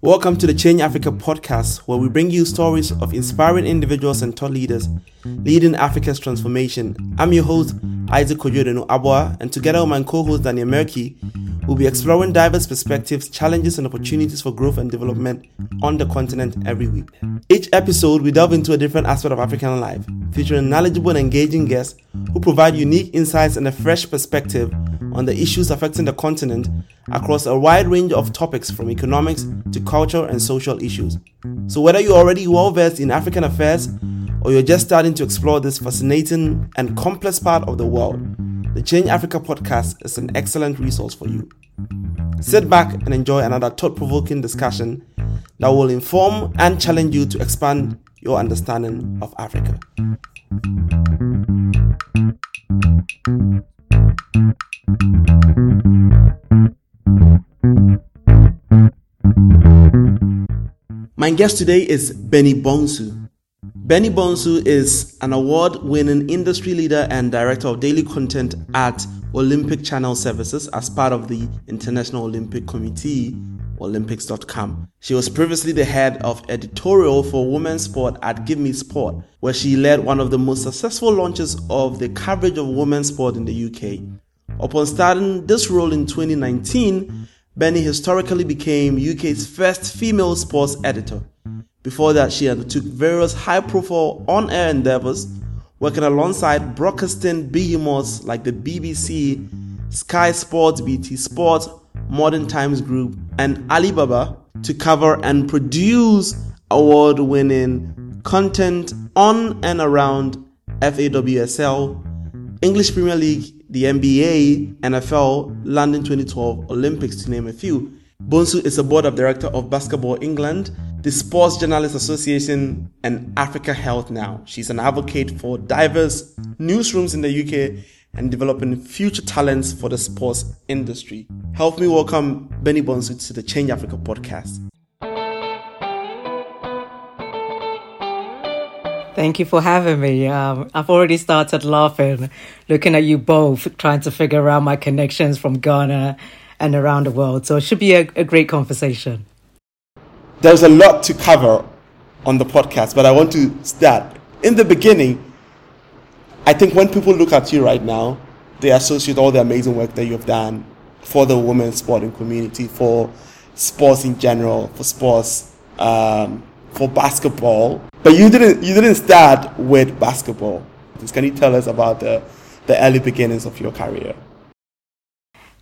Welcome to the Change Africa podcast, where we bring you stories of inspiring individuals and thought leaders leading Africa's transformation. I'm your host, Isaac Koyodenu Abwa, and together with my co host, Daniel Merki, we'll be exploring diverse perspectives, challenges, and opportunities for growth and development on the continent every week. Each episode, we delve into a different aspect of African life, featuring knowledgeable and engaging guests who provide unique insights and a fresh perspective on the issues affecting the continent across a wide range of topics from economics to culture and social issues. So, whether you're already well versed in African affairs or you're just starting to explore this fascinating and complex part of the world, the Change Africa podcast is an excellent resource for you. Sit back and enjoy another thought provoking discussion that will inform and challenge you to expand your understanding of Africa. My guest today is Benny Bonsu. Benny Bonsu is an award winning industry leader and director of daily content at Olympic Channel Services as part of the International Olympic Committee, Olympics.com. She was previously the head of editorial for women's sport at Give Me Sport, where she led one of the most successful launches of the coverage of women's sport in the UK. Upon starting this role in 2019, Benny historically became UK's first female sports editor. Before that, she undertook various high profile on air endeavors, working alongside broadcasting behemoths like the BBC, Sky Sports, BT Sports, Modern Times Group, and Alibaba to cover and produce award winning content on and around FAWSL, English Premier League, the NBA, NFL, London 2012 Olympics, to name a few. Bonsu is a board of director of Basketball England, the Sports Journalists Association, and Africa Health Now. She's an advocate for diverse newsrooms in the UK and developing future talents for the sports industry. Help me welcome Benny Bonsu to the Change Africa podcast. Thank you for having me. Um, I've already started laughing, looking at you both, trying to figure out my connections from Ghana and around the world. So it should be a, a great conversation. There's a lot to cover on the podcast, but I want to start. In the beginning, I think when people look at you right now, they associate all the amazing work that you've done for the women's sporting community, for sports in general, for sports, um, for basketball. But you didn't you didn't start with basketball. Can you tell us about the the early beginnings of your career?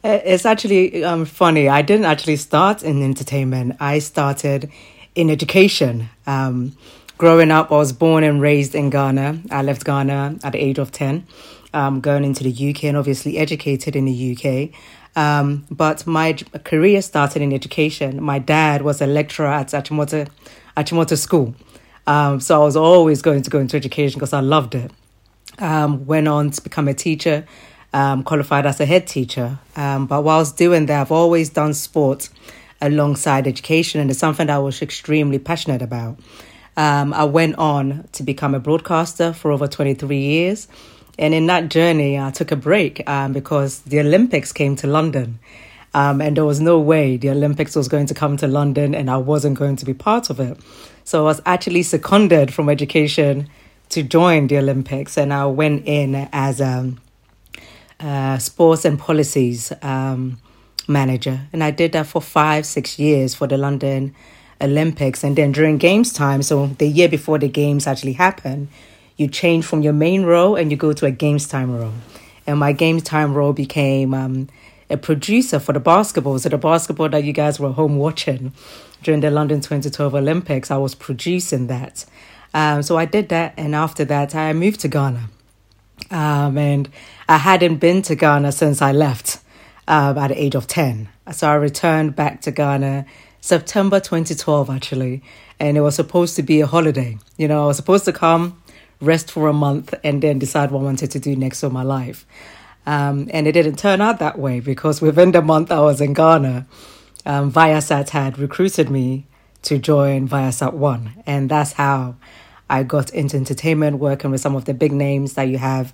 It's actually um, funny. I didn't actually start in entertainment. I started in education. Um, growing up, I was born and raised in Ghana. I left Ghana at the age of 10, um, going into the UK and obviously educated in the UK. Um, but my career started in education. My dad was a lecturer at Achimota, Achimota School. Um, so I was always going to go into education because I loved it. Um, went on to become a teacher, um, qualified as a head teacher. Um, but whilst doing that, I've always done sport alongside education, and it's something that I was extremely passionate about. Um, I went on to become a broadcaster for over 23 years. And in that journey, I took a break um, because the Olympics came to London. Um, and there was no way the Olympics was going to come to London and I wasn't going to be part of it. So I was actually seconded from education to join the Olympics, and I went in as a, a sports and policies um, manager, and I did that for five, six years for the London Olympics, and then during games time, so the year before the games actually happened, you change from your main role and you go to a games time role, and my games time role became. Um, a producer for the basketball. So the basketball that you guys were home watching during the London 2012 Olympics, I was producing that. Um, so I did that, and after that, I moved to Ghana. Um, and I hadn't been to Ghana since I left um, at the age of 10. So I returned back to Ghana September 2012, actually, and it was supposed to be a holiday. You know, I was supposed to come, rest for a month, and then decide what I wanted to do next with my life. Um, and it didn't turn out that way because within the month I was in Ghana, um, Viasat had recruited me to join Viasat One. And that's how I got into entertainment, working with some of the big names that you have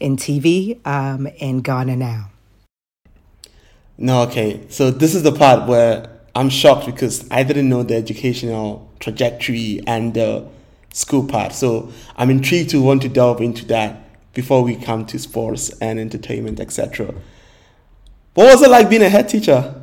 in TV um, in Ghana now. No, okay. So this is the part where I'm shocked because I didn't know the educational trajectory and the school part. So I'm intrigued to want to delve into that before we come to sports and entertainment, etc. What was it like being a head teacher?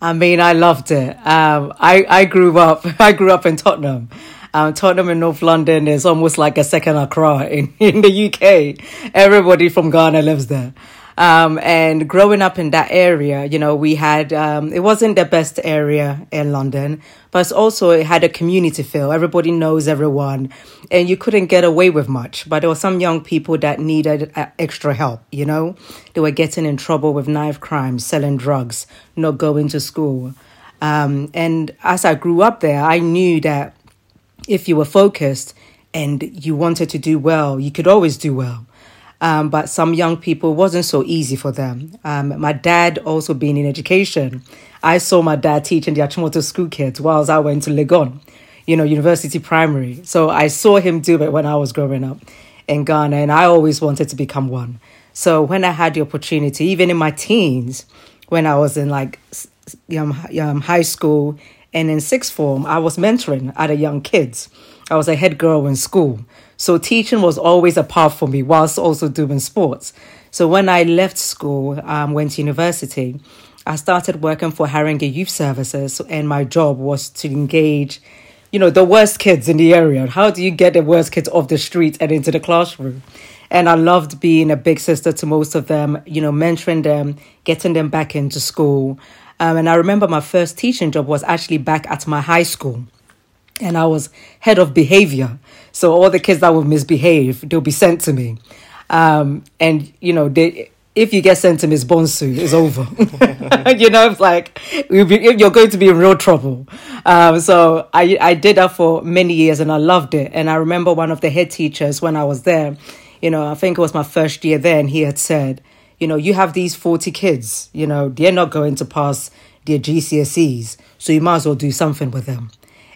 I mean, I loved it. Um, I I grew up. I grew up in Tottenham. Um, Tottenham in North London is almost like a second Accra in, in the UK. Everybody from Ghana lives there. Um, and growing up in that area, you know, we had, um, it wasn't the best area in London, but also it had a community feel. Everybody knows everyone and you couldn't get away with much. But there were some young people that needed uh, extra help, you know, they were getting in trouble with knife crimes, selling drugs, not going to school. Um, and as I grew up there, I knew that if you were focused and you wanted to do well, you could always do well. Um, but some young people wasn't so easy for them. Um, my dad also being in education, I saw my dad teaching the Achimota school kids whilst I went to Legon, you know, university primary. So I saw him do it when I was growing up in Ghana, and I always wanted to become one. So when I had the opportunity, even in my teens, when I was in like um, high school and in sixth form, I was mentoring other young kids. I was a head girl in school. So teaching was always a part for me whilst also doing sports. So when I left school, um, went to university, I started working for Haringey Youth Services, and my job was to engage, you know, the worst kids in the area. How do you get the worst kids off the street and into the classroom? And I loved being a big sister to most of them, you know, mentoring them, getting them back into school. Um, and I remember my first teaching job was actually back at my high school and I was head of behavior. So all the kids that would misbehave, they'll be sent to me. Um, and you know, they, if you get sent to Miss Bonsu, it's over. you know, it's like you're going to be in real trouble. Um, so I I did that for many years, and I loved it. And I remember one of the head teachers when I was there. You know, I think it was my first year there, and he had said, you know, you have these forty kids. You know, they're not going to pass their GCSEs, so you might as well do something with them.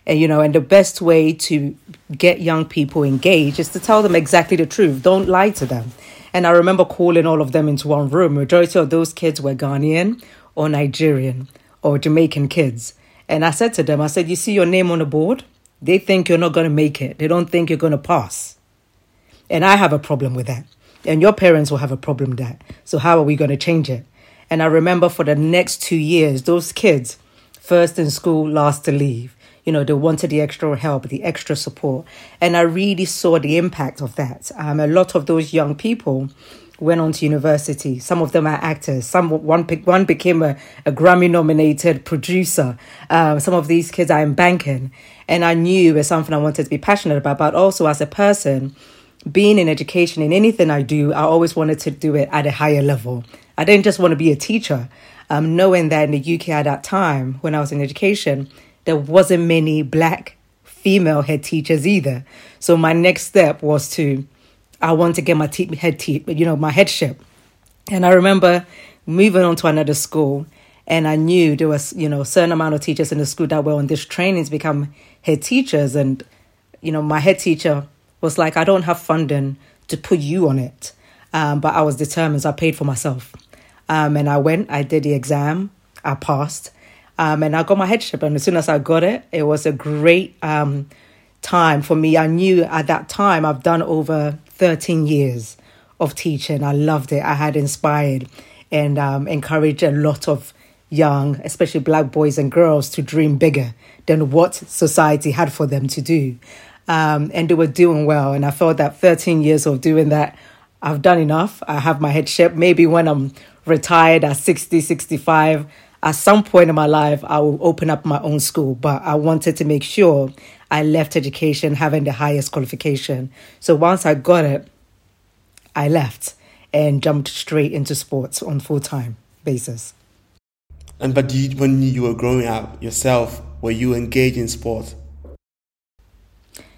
And, you know, and the best way to get young people engaged is to tell them exactly the truth. Don't lie to them. And I remember calling all of them into one room. Majority of those kids were Ghanaian or Nigerian or Jamaican kids. And I said to them, I said, You see your name on the board? They think you're not going to make it. They don't think you're going to pass. And I have a problem with that. And your parents will have a problem that. So, how are we going to change it? And I remember for the next two years, those kids, first in school, last to leave you know, they wanted the extra help, the extra support. And I really saw the impact of that. Um, a lot of those young people went on to university. Some of them are actors. Some one one became a, a Grammy nominated producer. Um, some of these kids are in banking, and I knew it was something I wanted to be passionate about. But also as a person, being in education in anything I do, I always wanted to do it at a higher level. I didn't just want to be a teacher. Um, knowing that in the UK at that time when I was in education, there wasn't many black female head teachers either. So my next step was to, I want to get my te- head te- you know, my headship. And I remember moving on to another school and I knew there was, you know, a certain amount of teachers in the school that were on this training to become head teachers. And, you know, my head teacher was like, I don't have funding to put you on it. Um, but I was determined, so I paid for myself. Um, and I went, I did the exam, I passed, um, and I got my headship. And as soon as I got it, it was a great um, time for me. I knew at that time I've done over 13 years of teaching. I loved it. I had inspired and um, encouraged a lot of young, especially black boys and girls, to dream bigger than what society had for them to do. Um, and they were doing well. And I felt that 13 years of doing that, I've done enough. I have my head headship. Maybe when I'm retired at 60, 65, at some point in my life, I will open up my own school, but I wanted to make sure I left education having the highest qualification. So once I got it, I left and jumped straight into sports on full time basis. And but you, when you were growing up yourself, were you engaged in sports?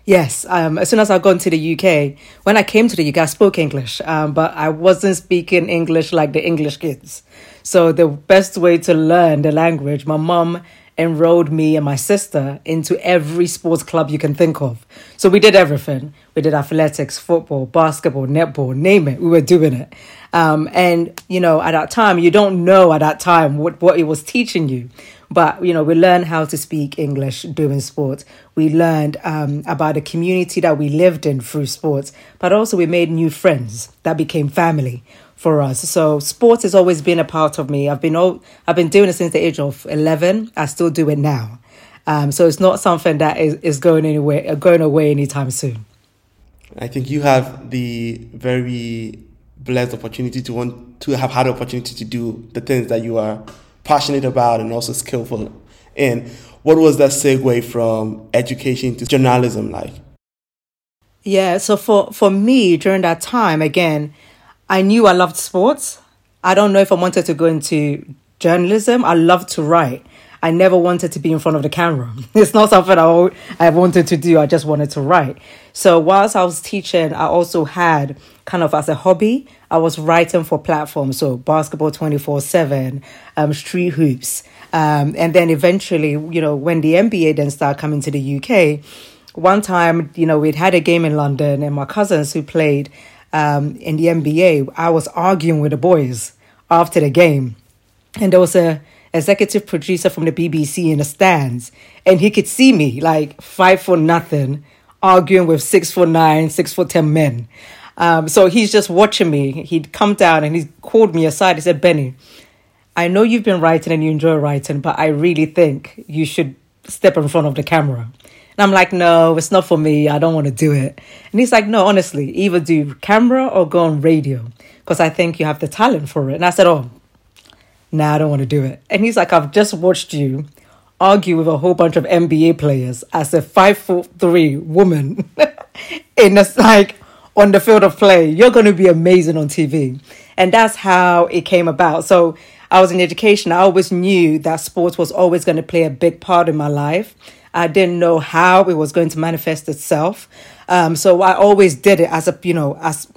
Yes, um, as soon as I got into the UK, when I came to the UK, I spoke English, um, but I wasn't speaking English like the English kids. So the best way to learn the language, my mom enrolled me and my sister into every sports club you can think of. So we did everything. We did athletics, football, basketball, netball, name it. We were doing it. Um, and, you know, at that time, you don't know at that time what, what it was teaching you. But, you know, we learned how to speak English doing sports. We learned um, about the community that we lived in through sports. But also, we made new friends that became family for us. So sports has always been a part of me. I've been all, I've been doing it since the age of 11. I still do it now. Um, so it's not something that is, is going anywhere, going away anytime soon. I think you have the very blessed opportunity to want to have had the opportunity to do the things that you are passionate about and also skillful in. What was that segue from education to journalism like? Yeah, so for, for me during that time, again, I knew I loved sports. I don't know if I wanted to go into journalism. I loved to write. I never wanted to be in front of the camera. It's not something I, I wanted to do. I just wanted to write. So whilst I was teaching, I also had kind of as a hobby, I was writing for platforms. So basketball 24 7, um, street hoops. Um, and then eventually, you know, when the NBA then started coming to the UK, one time, you know, we'd had a game in London and my cousins who played um, in the NBA, I was arguing with the boys after the game. And there was a executive producer from the BBC in the stands, and he could see me like five for nothing, arguing with six foot nine, six foot ten men. Um, so he's just watching me. He'd come down and he called me aside. He said, Benny, I know you've been writing and you enjoy writing, but I really think you should step in front of the camera. And I'm like, no, it's not for me. I don't want to do it. And he's like, no, honestly, either do camera or go on radio because I think you have the talent for it. And I said, oh, nah, I don't want to do it. And he's like, I've just watched you argue with a whole bunch of NBA players as a five foot three woman in a like on the field of play. You're going to be amazing on TV. And that's how it came about. So I was in education. I always knew that sports was always going to play a big part in my life. I didn't know how it was going to manifest itself. Um, so I always did it as a, you know, as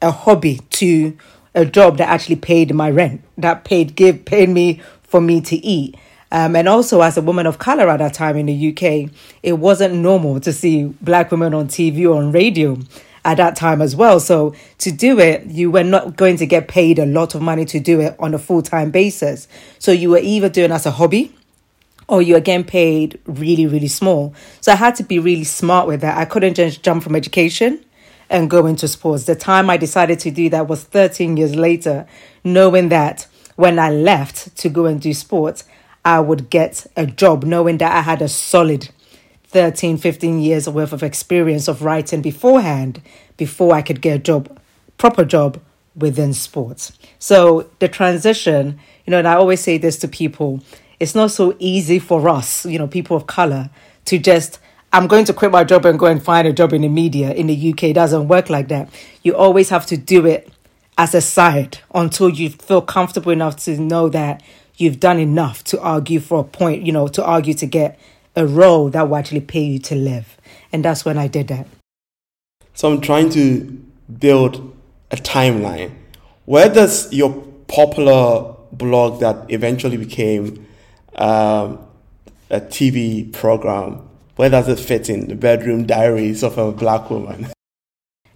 a hobby to a job that actually paid my rent, that paid, give, paid me for me to eat. Um, and also, as a woman of color at that time in the UK, it wasn't normal to see black women on TV or on radio at that time as well. So to do it, you were not going to get paid a lot of money to do it on a full time basis. So you were either doing as a hobby Oh, or you're getting paid really, really small. So I had to be really smart with that. I couldn't just jump from education and go into sports. The time I decided to do that was 13 years later, knowing that when I left to go and do sports, I would get a job, knowing that I had a solid 13, 15 years worth of experience of writing beforehand before I could get a job, proper job within sports. So the transition, you know, and I always say this to people, it's not so easy for us, you know, people of color to just I'm going to quit my job and go and find a job in the media in the UK. It doesn't work like that. You always have to do it as a side until you feel comfortable enough to know that you've done enough to argue for a point, you know, to argue to get a role that will actually pay you to live. And that's when I did that. So I'm trying to build a timeline. Where does your popular blog that eventually became um, a TV program, where does it fit in the bedroom diaries of a black woman?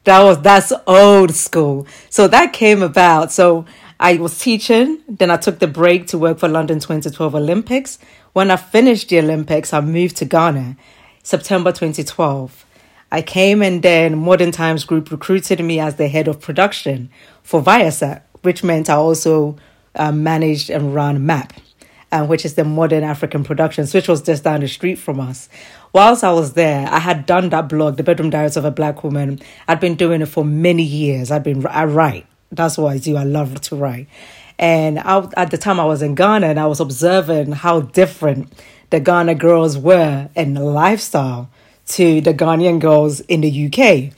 That was that's old school. So that came about. So I was teaching, then I took the break to work for London 2012 Olympics. When I finished the Olympics, I moved to Ghana, September 2012. I came and then Modern Times Group recruited me as the head of production for Viasat, which meant I also uh, managed and ran MAP, uh, which is the Modern African Productions, which was just down the street from us. Whilst I was there, I had done that blog, The Bedroom Diaries of a Black Woman. I'd been doing it for many years. I'd been, I write that's what I do. I love to write. And I, at the time I was in Ghana and I was observing how different the Ghana girls were in lifestyle to the Ghanaian girls in the UK.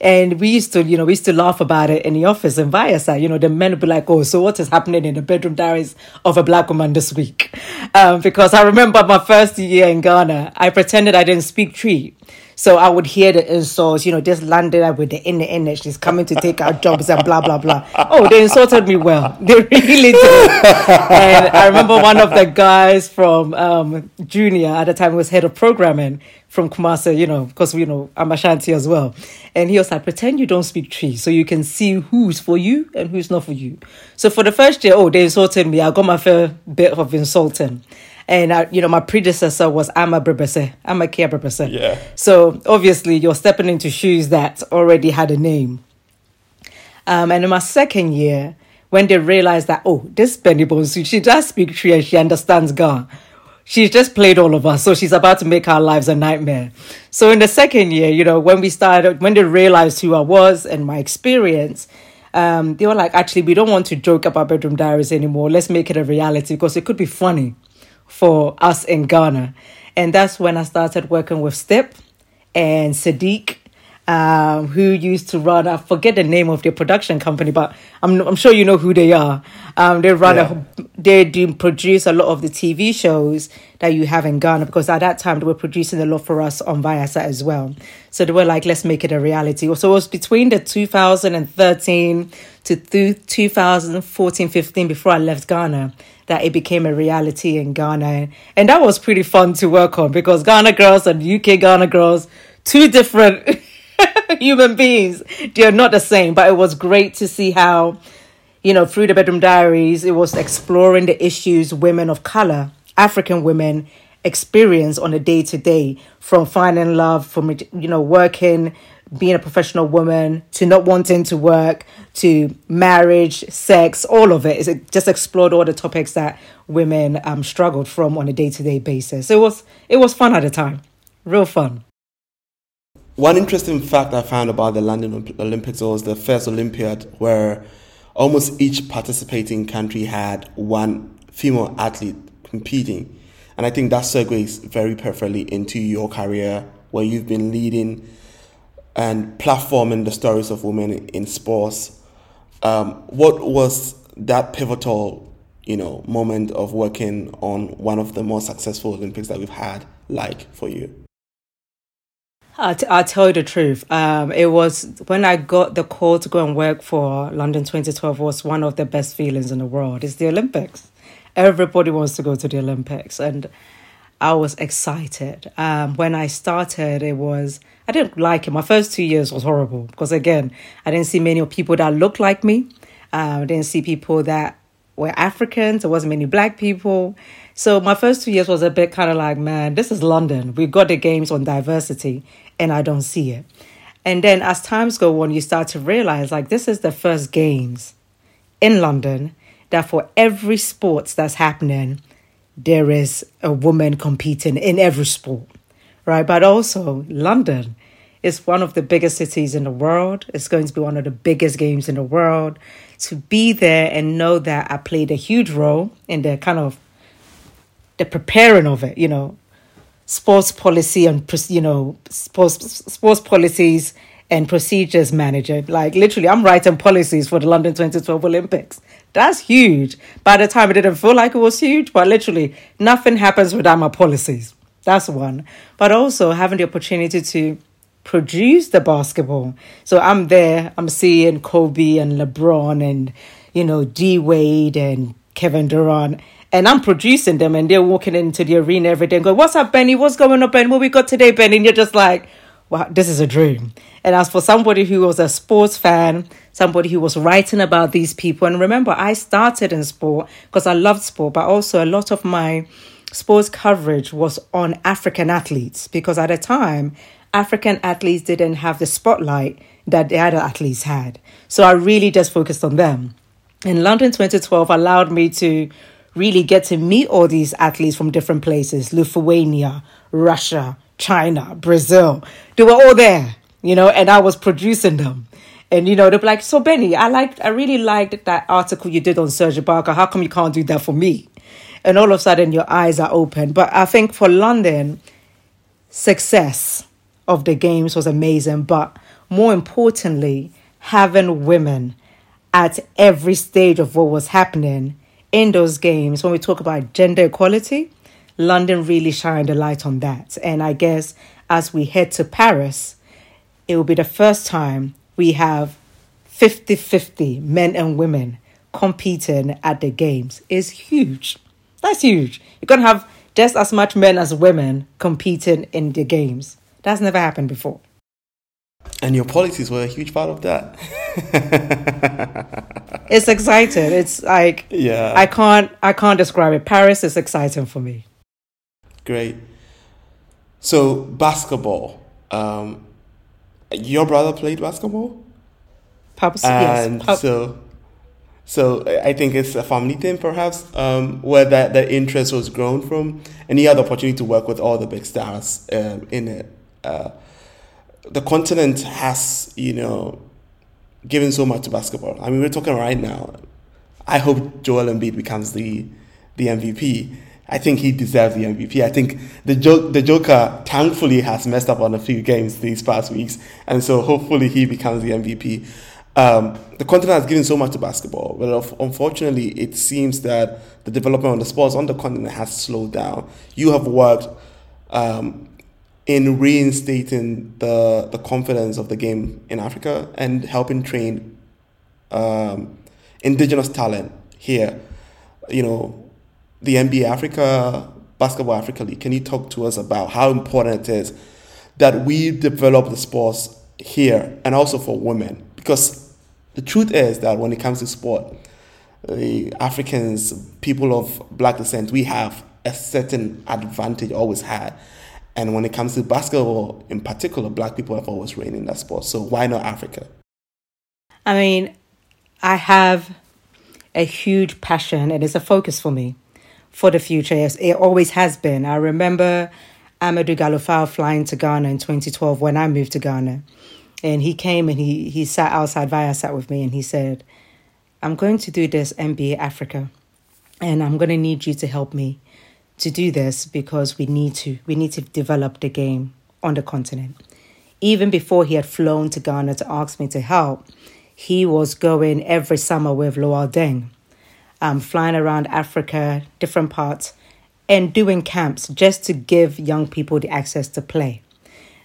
And we used to, you know, we used to laugh about it in the office in Viasat. You know, the men would be like, oh, so what is happening in the bedroom diaries of a black woman this week? Um, because I remember my first year in Ghana, I pretended I didn't speak Twi. So I would hear the insults, you know, this landed up with the inner inner, she's coming to take our jobs and blah blah blah. Oh, they insulted me well. They really did. and I remember one of the guys from um, junior at the time was head of programming from Kumasi, you know, because you know I'm Ashanti as well. And he was like, pretend you don't speak Twi, so you can see who's for you and who's not for you. So for the first year, oh, they insulted me. I got my fair bit of insulting. And I, you know, my predecessor was Ama Abebrese, Ama K. Abebrese. Yeah. So obviously, you're stepping into shoes that already had a name. Um, and in my second year, when they realized that, oh, this Benny Bonsu, she does speak Twi and she understands Ga she's just played all of us so she's about to make our lives a nightmare so in the second year you know when we started when they realized who i was and my experience um, they were like actually we don't want to joke about bedroom diaries anymore let's make it a reality because it could be funny for us in ghana. And that's when i started working with step and sadiq um, who used to run, I forget the name of their production company, but I'm, I'm sure you know who they are. Um, they run, yeah. a, they do produce a lot of the TV shows that you have in Ghana because at that time they were producing a lot for us on Viasat as well. So they were like, let's make it a reality. So it was between the 2013 to 2014 15 before I left Ghana that it became a reality in Ghana. And that was pretty fun to work on because Ghana girls and UK Ghana girls, two different. human beings. They're not the same, but it was great to see how, you know, through the Bedroom Diaries, it was exploring the issues women of color, African women, experience on a day to day from finding love, from, you know, working, being a professional woman, to not wanting to work, to marriage, sex, all of it. It just explored all the topics that women um, struggled from on a day to day basis. It was, it was fun at the time, real fun. One interesting fact I found about the London Olympics was the first Olympiad where almost each participating country had one female athlete competing. And I think that segues very perfectly into your career where you've been leading and platforming the stories of women in sports. Um, what was that pivotal, you know, moment of working on one of the most successful Olympics that we've had like for you? I'll, tell you the truth. Um, it was when I got the call to go and work for London 2012 was one of the best feelings in the world. It's the Olympics. Everybody wants to go to the Olympics, and I was excited. Um, when I started, it was I didn't like it. My first two years was horrible because again, I didn't see many people that looked like me. Um, I didn't see people that were Africans. There wasn't many black people. So my first two years was a bit kind of like, man, this is London. We got the games on diversity, and I don't see it. And then as times go on, you start to realize like this is the first games in London that for every sports that's happening, there is a woman competing in every sport, right? But also London is one of the biggest cities in the world. It's going to be one of the biggest games in the world. To be there and know that I played a huge role in the kind of the preparing of it, you know, sports policy and you know sports sports policies and procedures manager. Like literally, I'm writing policies for the London 2012 Olympics. That's huge. By the time it didn't feel like it was huge, but literally nothing happens without my policies. That's one. But also having the opportunity to produce the basketball. So I'm there, I'm seeing Kobe and LeBron and, you know, D Wade and Kevin Durant and I'm producing them and they're walking into the arena every day and go, What's up, Benny? What's going on, Benny? What we got today, Benny? And you're just like, Wow, this is a dream. And as for somebody who was a sports fan, somebody who was writing about these people, and remember, I started in sport because I loved sport, but also a lot of my sports coverage was on African athletes because at the time, African athletes didn't have the spotlight that the other athletes had. So I really just focused on them. And London 2012 allowed me to really get to meet all these athletes from different places Lithuania, Russia, China, Brazil. They were all there, you know, and I was producing them. And you know, they're like, so Benny, I liked I really liked that article you did on Serge Ibaka. How come you can't do that for me? And all of a sudden your eyes are open. But I think for London, success of the games was amazing. But more importantly, having women at every stage of what was happening in those games, when we talk about gender equality, London really shined a light on that. And I guess as we head to Paris, it will be the first time we have 50 50 men and women competing at the games. It's huge. That's huge. You're going to have just as much men as women competing in the games. That's never happened before. And your policies were a huge part of that. it's exciting. It's like yeah. I can't I can't describe it. Paris is exciting for me. Great. So basketball. Um, your brother played basketball. Papa, and yes. so so I think it's a family thing, perhaps, um, where that, that interest was grown from, and he had the opportunity to work with all the big stars um, in it. Uh, the continent has, you know, given so much to basketball. I mean, we're talking right now. I hope Joel Embiid becomes the the MVP. I think he deserves the MVP. I think the jo- the Joker thankfully has messed up on a few games these past weeks, and so hopefully he becomes the MVP. Um, the continent has given so much to basketball, but unfortunately, it seems that the development of the sports on the continent has slowed down. You have worked um, in reinstating the the confidence of the game in Africa and helping train um, indigenous talent here. You know, the NBA Africa, Basketball Africa League. Can you talk to us about how important it is that we develop the sports here and also for women? Because the truth is that when it comes to sport, the Africans, people of black descent, we have a certain advantage, always had and when it comes to basketball in particular, black people have always reigned in that sport. So why not Africa? I mean, I have a huge passion. And It is a focus for me for the future. It always has been. I remember Amadou Gallo-Fall flying to Ghana in 2012 when I moved to Ghana. And he came and he, he sat outside Viasat with me and he said, I'm going to do this NBA Africa and I'm going to need you to help me to do this because we need to. We need to develop the game on the continent. Even before he had flown to Ghana to ask me to help, he was going every summer with Luol Deng, um, flying around Africa, different parts, and doing camps just to give young people the access to play.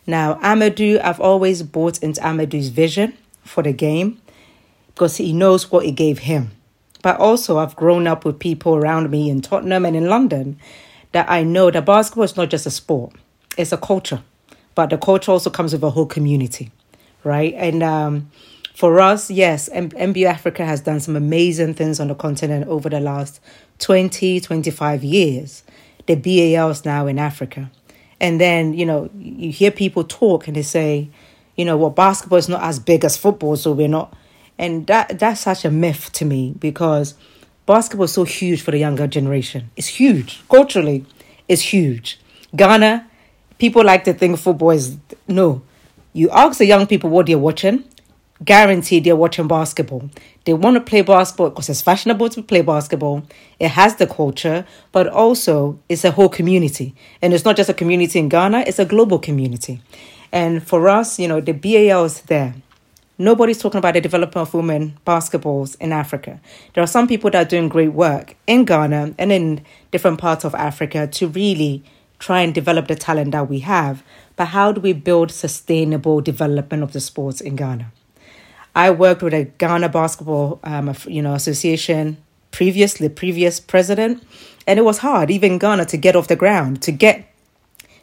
Now, Amadou, I've always bought into Amadou's vision for the game because he knows what it gave him. But also, I've grown up with people around me in Tottenham and in London that I know that basketball is not just a sport, it's a culture. But the culture also comes with a whole community, right? And um, for us, yes, M- NBA Africa has done some amazing things on the continent over the last 20, 25 years. The BAL is now in Africa. And then, you know, you hear people talk and they say, you know, well, basketball is not as big as football, so we're not and that that's such a myth to me because basketball is so huge for the younger generation. It's huge. Culturally, it's huge. Ghana, people like to think football is no. You ask the young people what they're watching, guaranteed they're watching basketball. They want to play basketball because it's fashionable to play basketball. It has the culture, but also it's a whole community. And it's not just a community in Ghana, it's a global community. And for us, you know, the BAL is there. Nobody's talking about the development of women basketballs in Africa. There are some people that are doing great work in Ghana and in different parts of Africa to really try and develop the talent that we have. But how do we build sustainable development of the sports in Ghana? I worked with a Ghana basketball, um, you know, association previously, previous president, and it was hard, even Ghana, to get off the ground, to get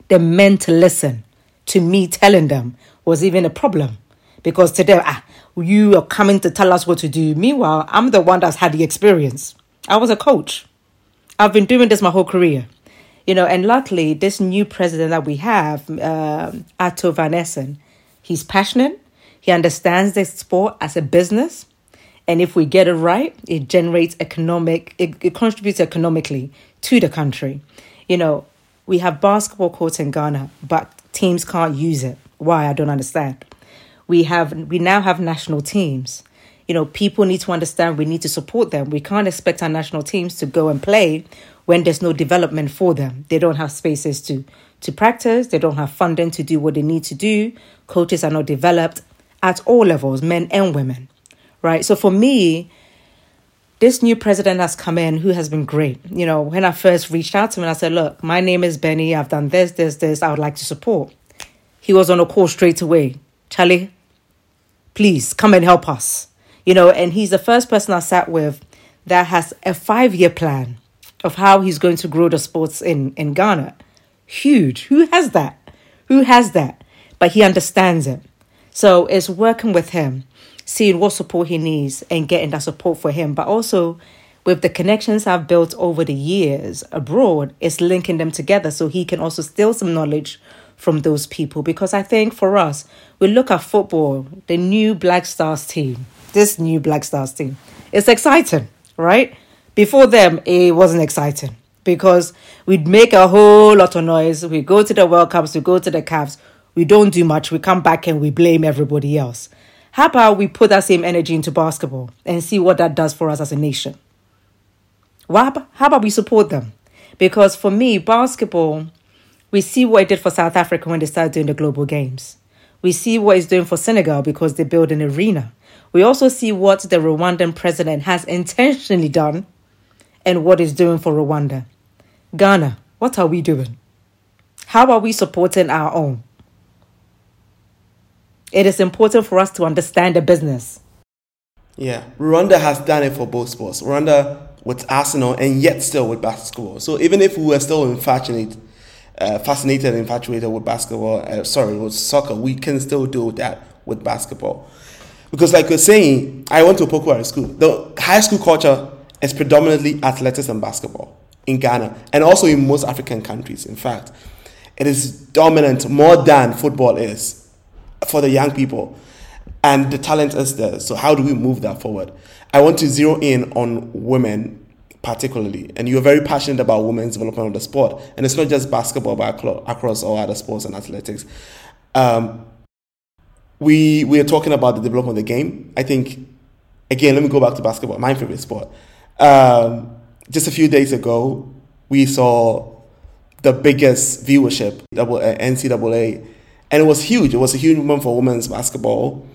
the men to listen to me telling them was even a problem because today ah, you are coming to tell us what to do. Meanwhile, I'm the one that's had the experience. I was a coach. I've been doing this my whole career. You know, and luckily, this new president that we have, uh, Ato Van Essen, he's passionate. He understands this sport as a business. And if we get it right, it generates economic, it, it contributes economically to the country. You know, we have basketball courts in Ghana, but teams can't use it. Why? I don't understand we have we now have national teams. You know people need to understand we need to support them. We can't expect our national teams to go and play when there's no development for them. They don't have spaces to to practice. They don't have funding to do what they need to do. Coaches are not developed at all levels men and women right? So for me this new president has come in who has been great. You know when i first reached out to him i said look my name is benny. I've done this this this. I would like to support. He was on a call straight away. Charlie, please come and help us. You know, and he's the first person I sat with that has a five year plan of how he's going to grow the sports in, in Ghana. Huge. Who has that? Who has that? But he understands it. So it's working with him, seeing what support he needs and getting that support for him. But also with the connections I've built over the years abroad, it's linking them together so he can also steal some knowledge from those people. Because I think for us, we look at football, the new Black Stars team, this new Black Stars team, it's exciting, right? Before them, it wasn't exciting because we'd make a whole lot of noise. We go to the World Cups, we go to the Caps, we don't do much, we come back and we blame everybody else. How about we put that same energy into basketball and see what that does for us as a nation? How about we support them? Because for me, basketball, we see what it did for South Africa when they started doing the global games. We see what it's doing for Senegal because they built an arena. We also see what the Rwandan president has intentionally done and what it's doing for Rwanda. Ghana, what are we doing? How are we supporting our own? It is important for us to understand the business. Yeah, Rwanda has done it for both sports. Rwanda with Arsenal and yet still with basketball. So even if we were still infatuated, uh, fascinated and infatuated with basketball, uh, sorry, with soccer, we can still do that with basketball. Because like you're saying, I went to Opoku High School. The high school culture is predominantly athletics and basketball in Ghana and also in most African countries. In fact, it is dominant more than football is for the young people. And the talent is there. So how do we move that forward? I want to zero in on women particularly. And you're very passionate about women's development of the sport. And it's not just basketball, but across all other sports and athletics. Um, we, we are talking about the development of the game. I think, again, let me go back to basketball, my favorite sport. Um, just a few days ago, we saw the biggest viewership, uh, NCAA, and it was huge. It was a huge moment for women's basketball.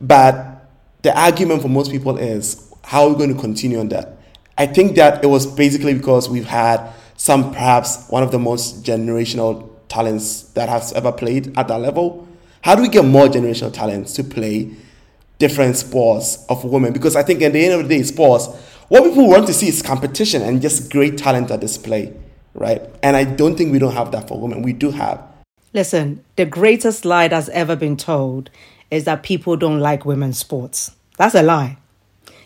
But the argument for most people is how are we going to continue on that? I think that it was basically because we've had some, perhaps one of the most generational talents that has ever played at that level. How do we get more generational talents to play different sports of women? Because I think at the end of the day, sports, what people want to see is competition and just great talent at display, right? And I don't think we don't have that for women. We do have. Listen, the greatest lie that's ever been told is that people don't like women's sports. That's a lie.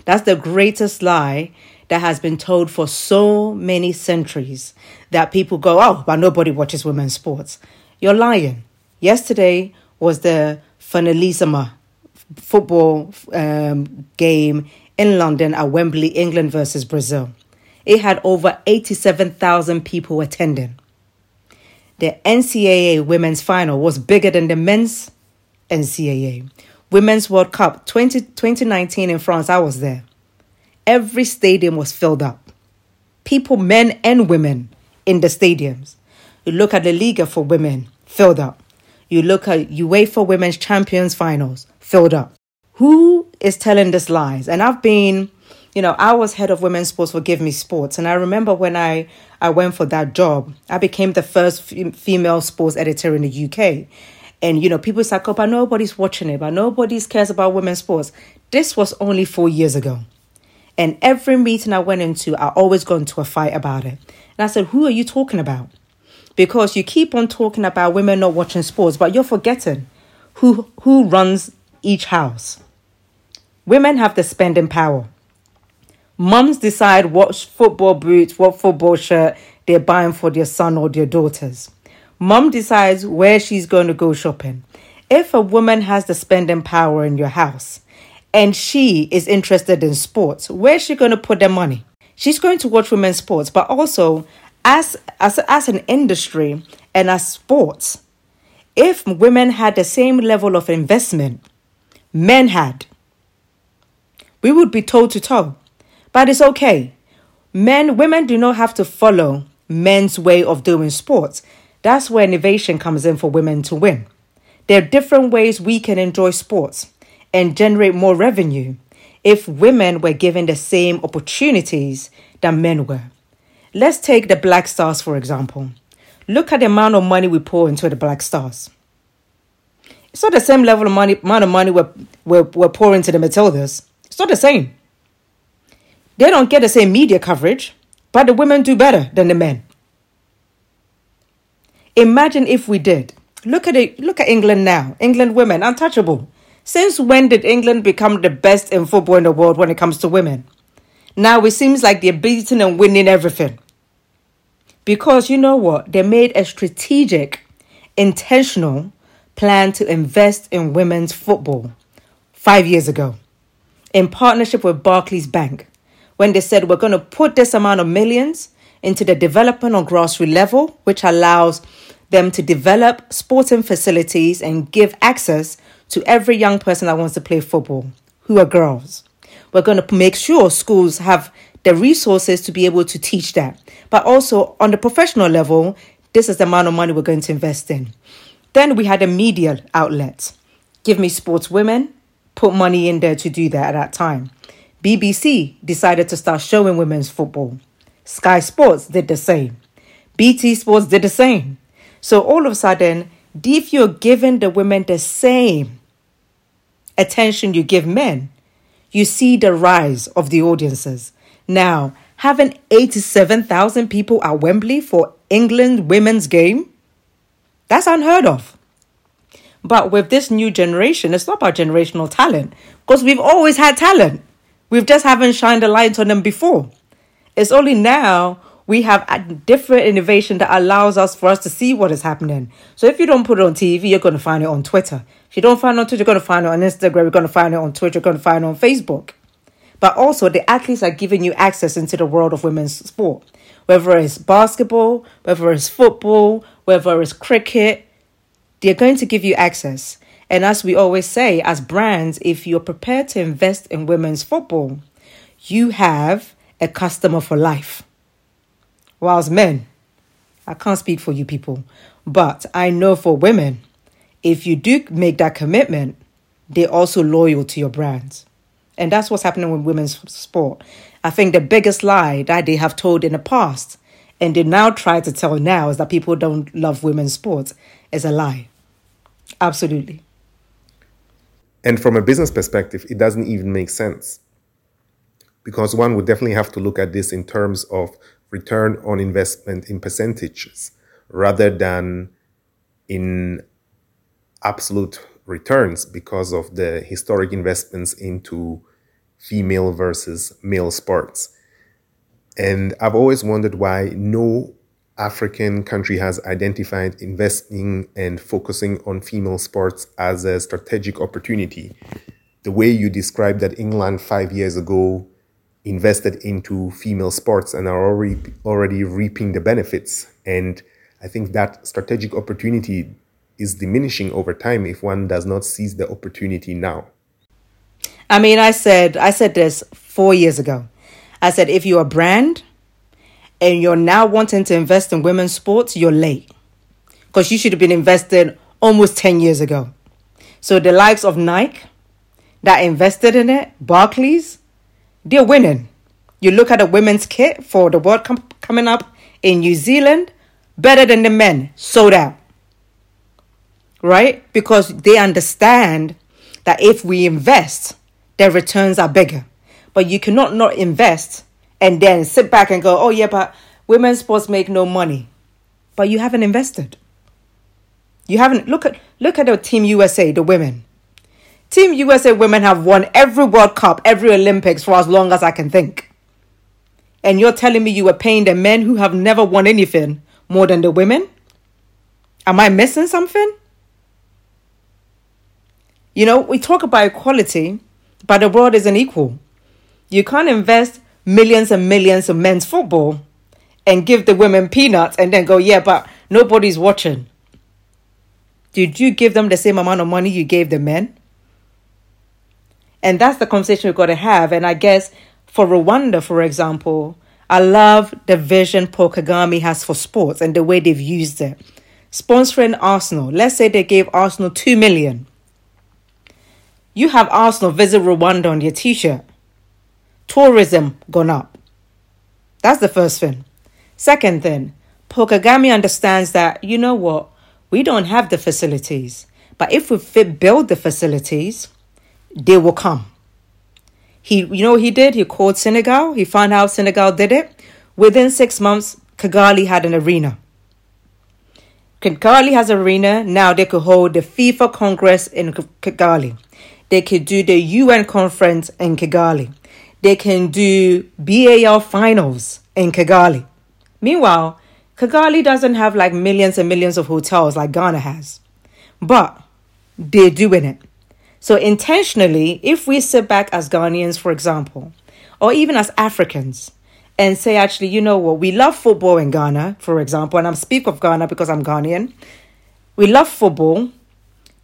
That's the greatest lie that has been told for so many centuries that people go, oh, but nobody watches women's sports. You're lying. Yesterday was the finalissima football um, game in London at Wembley, England versus Brazil. It had over 87,000 people attending. The NCAA women's final was bigger than the men's NCAA. Women's World Cup 20, 2019 in France, I was there. Every stadium was filled up. People, men and women, in the stadiums. You look at the Liga for women, filled up. You look at UEFA Women's Champions Finals, filled up. Who is telling these lies? And I've been, you know, I was head of women's sports for Give Me Sports. And I remember when I, I went for that job, I became the first female sports editor in the UK. And, you know, people say, oh, but nobody's watching it, but nobody cares about women's sports. This was only four years ago. And every meeting I went into, I always got into a fight about it. And I said, who are you talking about? Because you keep on talking about women not watching sports, but you're forgetting who, who runs each house. Women have the spending power. Mums decide what football boots, what football shirt they're buying for their son or their daughters. Mom decides where she's going to go shopping. If a woman has the spending power in your house and she is interested in sports, where's she going to put the money? She's going to watch women's sports, but also as, as, as an industry and as sports, if women had the same level of investment men had, we would be toe to toe. But it's okay. Men, women do not have to follow men's way of doing sports. That's where innovation comes in for women to win. There are different ways we can enjoy sports and generate more revenue if women were given the same opportunities that men were. Let's take the Black Stars, for example. Look at the amount of money we pour into the Black Stars. It's not the same level of money, amount of money we're, we're, we're pouring to the Matildas. It's not the same. They don't get the same media coverage, but the women do better than the men. Imagine if we did. Look at it. Look at England now. England women, untouchable. Since when did England become the best in football in the world when it comes to women? Now it seems like they're beating and winning everything. Because you know what? They made a strategic, intentional plan to invest in women's football five years ago in partnership with Barclays Bank when they said we're going to put this amount of millions into the development on grassroots level, which allows them to develop sporting facilities and give access to every young person that wants to play football who are girls. We're going to make sure schools have the resources to be able to teach that. But also on the professional level, this is the amount of money we're going to invest in. Then we had a media outlet. Give me sports women, put money in there to do that at that time. BBC decided to start showing women's football. Sky Sports did the same. BT Sports did the same. So all of a sudden, if you're giving the women the same attention you give men, you see the rise of the audiences. Now, having 87,000 people at Wembley for England women's game, that's unheard of. But with this new generation, it's not about generational talent because we've always had talent. We've just haven't shined a light on them before. It's only now we have a different innovation that allows us for us to see what is happening. So if you don't put it on TV, you're going to find it on Twitter. If you don't find it on Twitter, you're going to find it on Instagram, you're going to find it on Twitter, you're going to find it on Facebook. But also, the athletes are giving you access into the world of women's sport. Whether it's basketball, whether it's football, whether it's cricket, they're going to give you access. And as we always say, as brands, if you're prepared to invest in women's football, you have a customer for life. Whilst men, I can't speak for you people, but I know for women, if you do make that commitment, they're also loyal to your brand. And that's what's happening with women's sport. I think the biggest lie that they have told in the past and they now try to tell now is that people don't love women's sports is a lie. Absolutely. And from a business perspective, it doesn't even make sense. Because one would definitely have to look at this in terms of return on investment in percentages rather than in absolute returns because of the historic investments into female versus male sports. And I've always wondered why no African country has identified investing and focusing on female sports as a strategic opportunity. The way you described that England five years ago invested into female sports and are already already reaping the benefits. And I think that strategic opportunity is diminishing over time if one does not seize the opportunity now. I mean, I said I said this 4 years ago. I said if you're a brand and you're now wanting to invest in women's sports, you're late. Cuz you should have been investing almost 10 years ago. So the likes of Nike that invested in it, Barclays, they're winning. You look at the women's kit for the World Cup coming up in New Zealand, better than the men, sold out. Right? Because they understand that if we invest, their returns are bigger. But you cannot not invest and then sit back and go, oh, yeah, but women's sports make no money. But you haven't invested. You haven't look at look at the team USA, the women. Team USA women have won every World Cup, every Olympics for as long as I can think. And you're telling me you were paying the men who have never won anything more than the women? Am I missing something? You know, we talk about equality, but the world isn't equal. You can't invest millions and millions in men's football and give the women peanuts and then go, yeah, but nobody's watching. Did you give them the same amount of money you gave the men? And that's the conversation we've got to have. And I guess for Rwanda, for example, I love the vision Paul Kagame has for sports and the way they've used it. Sponsoring Arsenal. Let's say they gave Arsenal 2 million. You have Arsenal visit Rwanda on your t shirt. Tourism gone up. That's the first thing. Second thing, Paul Kagame understands that, you know what, we don't have the facilities. But if we build the facilities, they will come. He, you know, he did. He called Senegal. He found out Senegal did it. Within six months, Kigali had an arena. Kigali has an arena. Now they could hold the FIFA Congress in Kigali. They could do the UN conference in Kigali. They can do BAL finals in Kigali. Meanwhile, Kigali doesn't have like millions and millions of hotels like Ghana has. But they're doing it. So intentionally, if we sit back as Ghanaians, for example, or even as Africans, and say, actually, you know what, we love football in Ghana, for example, and I'm speak of Ghana because I'm Ghanaian. We love football.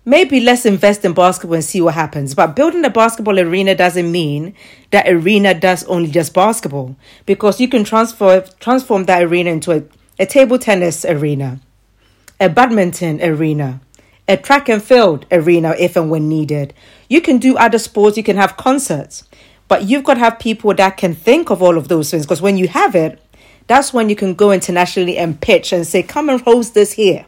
Maybe let's invest in basketball and see what happens. But building a basketball arena doesn't mean that arena does only just basketball, because you can transfer transform that arena into a, a table tennis arena, a badminton arena, a track and field arena if and when needed. You can do other sports, you can have concerts. But you've got to have people that can think of all of those things because when you have it, that's when you can go internationally and pitch and say, come and host this here.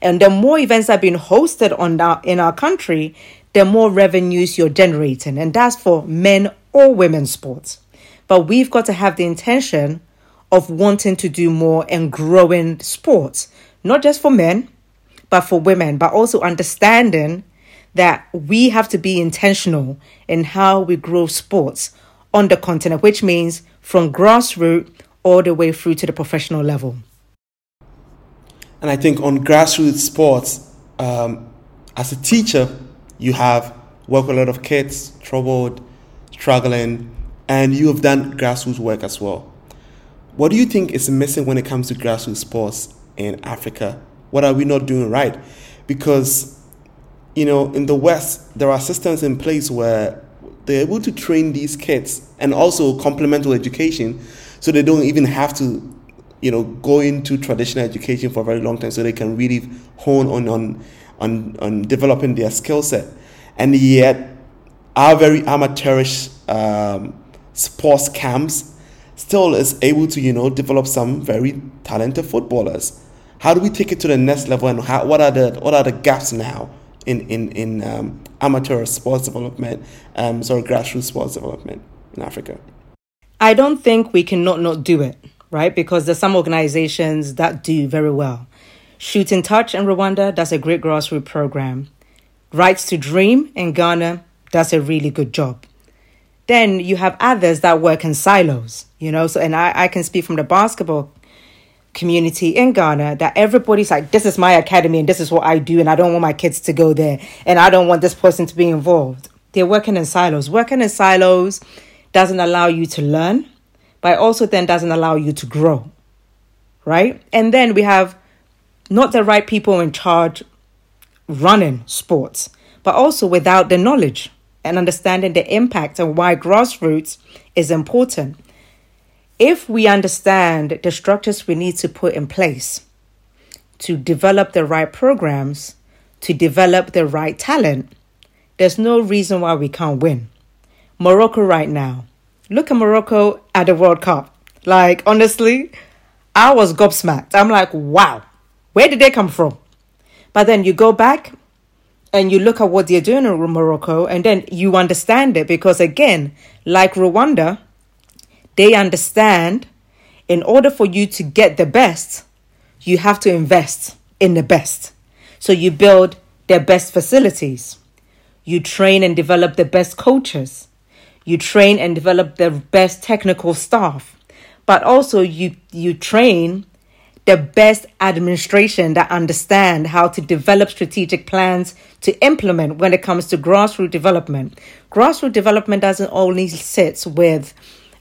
And the more events that are being hosted on our, in our country, the more revenues you're generating. And that's for men or women sports. But we've got to have the intention of wanting to do more and growing sports, not just for men, but for women, but also understanding that we have to be intentional in how we grow sports on the continent, which means from grassroots all the way through to the professional level. And I think on grassroots sports, um, as a teacher, you have worked with a lot of kids, troubled, struggling, and you have done grassroots work as well. What do you think is missing when it comes to grassroots sports in Africa? What are we not doing right? Because you know, in the West, there are systems in place where they're able to train these kids and also complemental education so they don't even have to, you know, go into traditional education for a very long time so they can really hone on on on, on developing their skill set. And yet, our very amateurish um, sports camps still is able to, you know, develop some very talented footballers. How do we take it to the next level and how, what are the what are the gaps now? in in in um, amateur sports development, um, sorry, grassroots sports development in Africa? I don't think we cannot not do it, right? Because there's some organizations that do very well. Shooting Touch in Rwanda, that's a great grassroots program. Rights to Dream in Ghana, that's a really good job. Then you have others that work in silos, you know. So, and I, I can speak from the basketball community in Ghana that everybody's like, this is my academy and this is what I do, and I don't want my kids to go there, and I don't want this person to be involved. They're working in silos. Working in silos doesn't allow you to learn, but also then doesn't allow you to grow, right? And then we have not the right people in charge running sports, but also without the knowledge and understanding the impact and why grassroots is important if we understand the structures we need to put in place to develop the right programs, to develop the right talent, there's no reason why we can't win. Morocco, right now, look at Morocco at the World Cup. Like, honestly, I was gobsmacked. I'm like, wow, where did they come from? But then you go back and you look at what they're doing in Morocco, and then you understand it because, again, like Rwanda, they understand in order for you to get the best, you have to invest in the best. So you build their best facilities. You train and develop the best coaches. You train and develop the best technical staff. But also you you train the best administration that understand how to develop strategic plans to implement when it comes to grassroots development. Grassroots development doesn't only sit with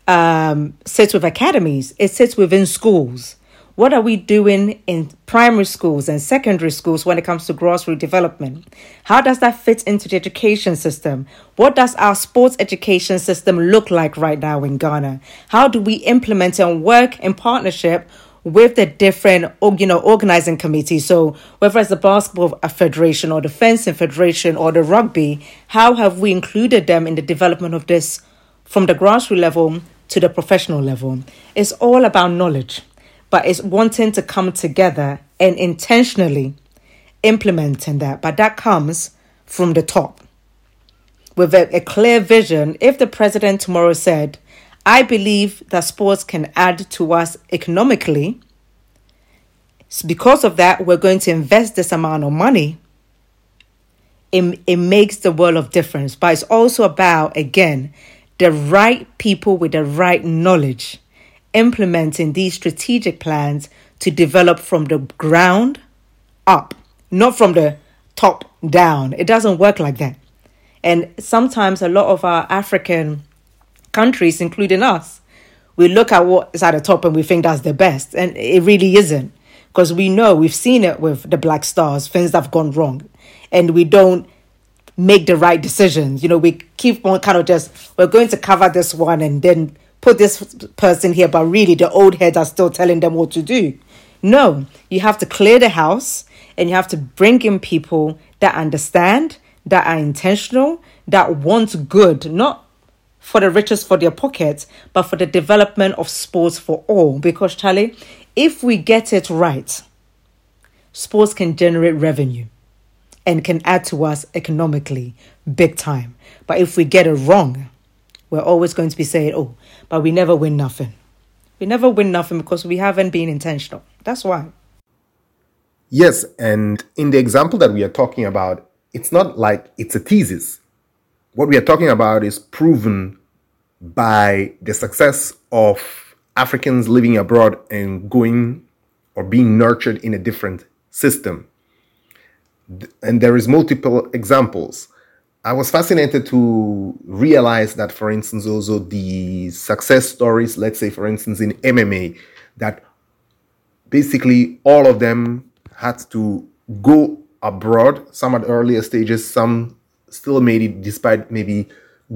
um, sits with academies, it sits within schools. What are we doing in primary schools and secondary schools when it comes to grassroots development? How does that fit into the education system? What does our sports education system look like right now in Ghana? How do we implement and work in partnership with the different you know organizing committees so whether it's the basketball federation or the fencing federation or the rugby how have we included them in the development of this from the grassroots level to the professional level. It's all about knowledge, but it's wanting to come together and intentionally implementing that, but that comes from the top with a, a clear vision. If the president tomorrow said, I believe that sports can add to us economically, because of that, we're going to invest this amount of money. It, it makes the world of difference. But it's also about, again, the right people with the right knowledge implementing these strategic plans to develop from the ground up, not from the top down. It doesn't work like that. And sometimes a lot of our African countries, including us, we look at what is at the top and we think that's the best. And it really isn't. Because we know we've seen it with the Black Stars, things that have gone wrong. And we don't make the right decisions. You know, we keep on kind of just, we're going to cover this one and then put this person here, but really the old heads are still telling them what to do. No, you have to clear the house and you have to bring in people that understand, that are intentional, that want good, not for the riches for their pockets, but for the development of sports for all. Because, Charlie, if we get it right, sports can generate revenue and can add to us economically big time. But if we get it wrong, we're always going to be saying, oh, but we never win nothing. We never win nothing because we haven't been intentional. That's why. Yes, and in the example that we are talking about, it's not like it's a thesis. What we are talking about is proven by the success of Africans living abroad and going or being nurtured in a different system. And there is multiple examples. I was fascinated to realize that, for instance, also the success stories, let's say, for instance, in MMA, that basically all of them had to go abroad, some at earlier stages, some still made it despite maybe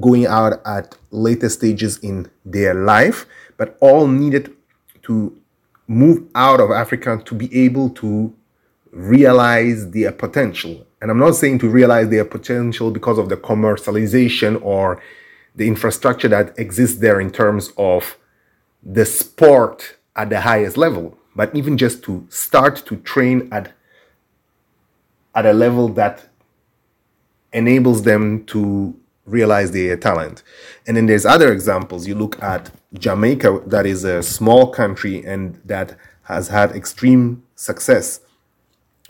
going out at later stages in their life, but all needed to move out of Africa to be able to realize their potential. And I'm not saying to realize their potential because of the commercialization or the infrastructure that exists there in terms of the sport at the highest level, but even just to start to train at at a level that enables them to realize their talent. And then there's other examples. You look at Jamaica, that is a small country and that has had extreme success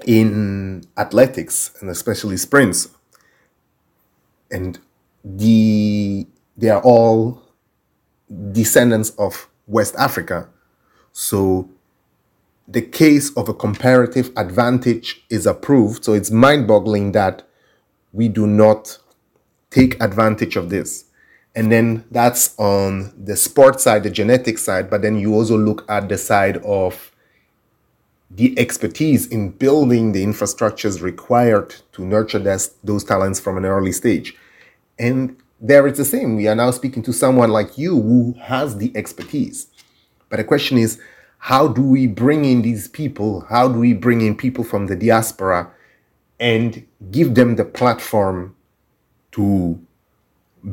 in athletics and especially sprints. And the they are all descendants of West Africa. So the case of a comparative advantage is approved. So it's mind boggling that we do not take advantage of this. And then that's on the sport side, the genetic side, but then you also look at the side of the expertise in building the infrastructures required to nurture this, those talents from an early stage. And there it's the same. We are now speaking to someone like you who has the expertise. But the question is, how do we bring in these people? How do we bring in people from the diaspora and give them the platform to